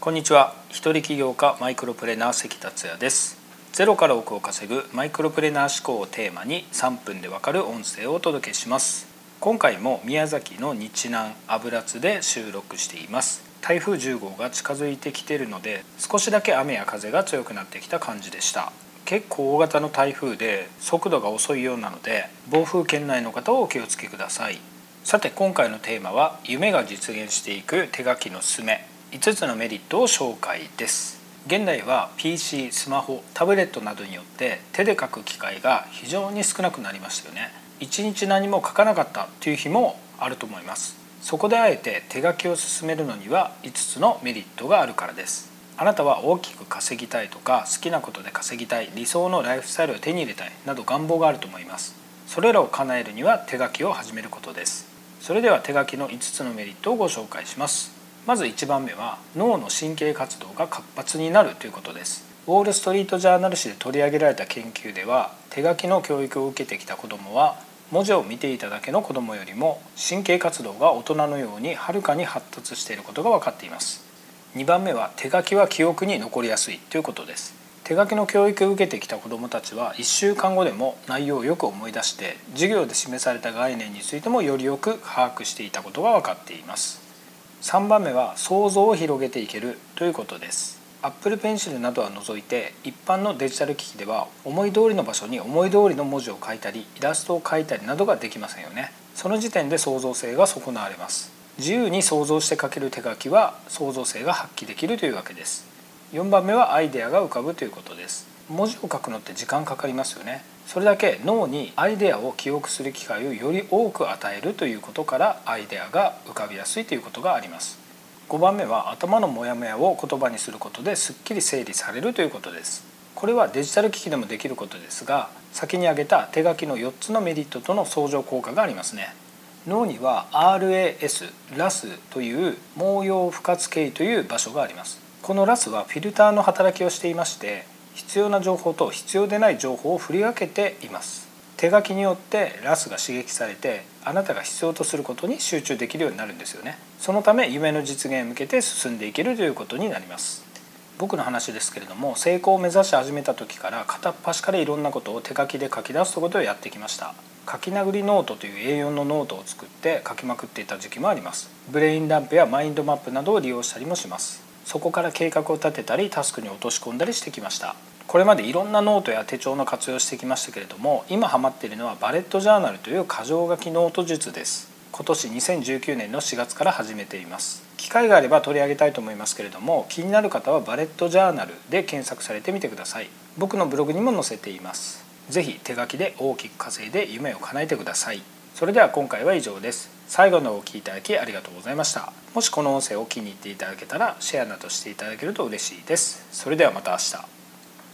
こんにちは。一人起業家マイクロプレーナー関達也です。ゼロから億を稼ぐマイクロプレーナー思考をテーマに3分でわかる音声をお届けします。今回も宮崎の日南油津で収録しています。台風10号が近づいてきているので少しだけ雨や風が強くなってきた感じでした。結構大型の台風で速度が遅いようなので暴風圏内の方はお気をつけください。さて今回のテーマは夢が実現していく手書きのすめ。5つのメリットを紹介です。現代は PC スマホタブレットなどによって手で書く機会が非常に少なくなりましたよね。一日何も書かなかったという日もあると思います。そこであえて手書きを進めるのには5つのメリットがあるからです。あなたは大きく稼ぎたいとか好きなことで稼ぎたい理想のライフスタイルを手に入れたいなど願望があると思います。それらを叶えるには手書きを始めることです。それでは手書きの5つのメリットをご紹介します。まず1番目は脳の神経活動が活発になるということです。ウォール・ストリート・ジャーナル誌で取り上げられた研究では手書きの教育を受けてきた子どもは文字を見ていただけの子どもよりも神経活動が大人のようにはるかに発達していることが分かっています。2番目は手書きは記憶に残りやすいということです。手書きの教育を受けてきた子どもたちは1週間後でも内容をよく思い出して授業で示された概念についてもよりよく把握していたことが分かっています。3番目は想像を広げていけるということです。Apple Pencil などは除いて一般のデジタル機器では思い通りの場所に思い通りの文字を書いたりイラストを描いたりなどができませんよね。その時点で創造性が損なわれます。自由に想像して書ける手書きは創造性が発揮できるというわけです。4番目はアイデアが浮かぶということです。文字を書くのって時間かかりますよね。それだけ脳にアイデアを記憶する機会をより多く与えるということからアイデアが浮かびやすいということがあります。5番目は頭のモヤモヤを言葉にすることですっきり整理されるということです。これはデジタル機器でもできることですが先に挙げた手書きの4つのメリットとの相乗効果がありますね。脳には RAS ラスという毛様不活系という場所があります。このラスはフィルターの働きをしていまして必要な情報と必要でない情報を振り分けています。手書きによって RAS が刺激されてあなたが必要とすることに集中できるようになるんですよね。そのため夢の実現へ向けて進んでいけるということになります。僕の話ですけれども成功を目指し始めた時から片っ端からいろんなことを手書きで書き出すということをやってきました。書き殴りノートという A4 のノートを作って書きまくっていた時期もあります。ブレインダンプやマインドマップなどを利用したりもします。そこから計画を立てたりタスクに落とし込んだりしてきました。これまでいろんなノートや手帳の活用してきましたけれども今ハマっているのはバレットジャーナルという箇条書きノート術です。今年2019年の4月から始めています。機会があれば取り上げたいと思いますけれども気になる方はバレットジャーナルで検索されてみてください。僕のブログにも載せています。是非手書きで大きく稼いで夢を叶えてください。それでは今回は以上です。最後までお聴きいただきありがとうございました。もしこの音声を気に入っていただけたらシェアなどしていただけると嬉しいです。それではまた明日。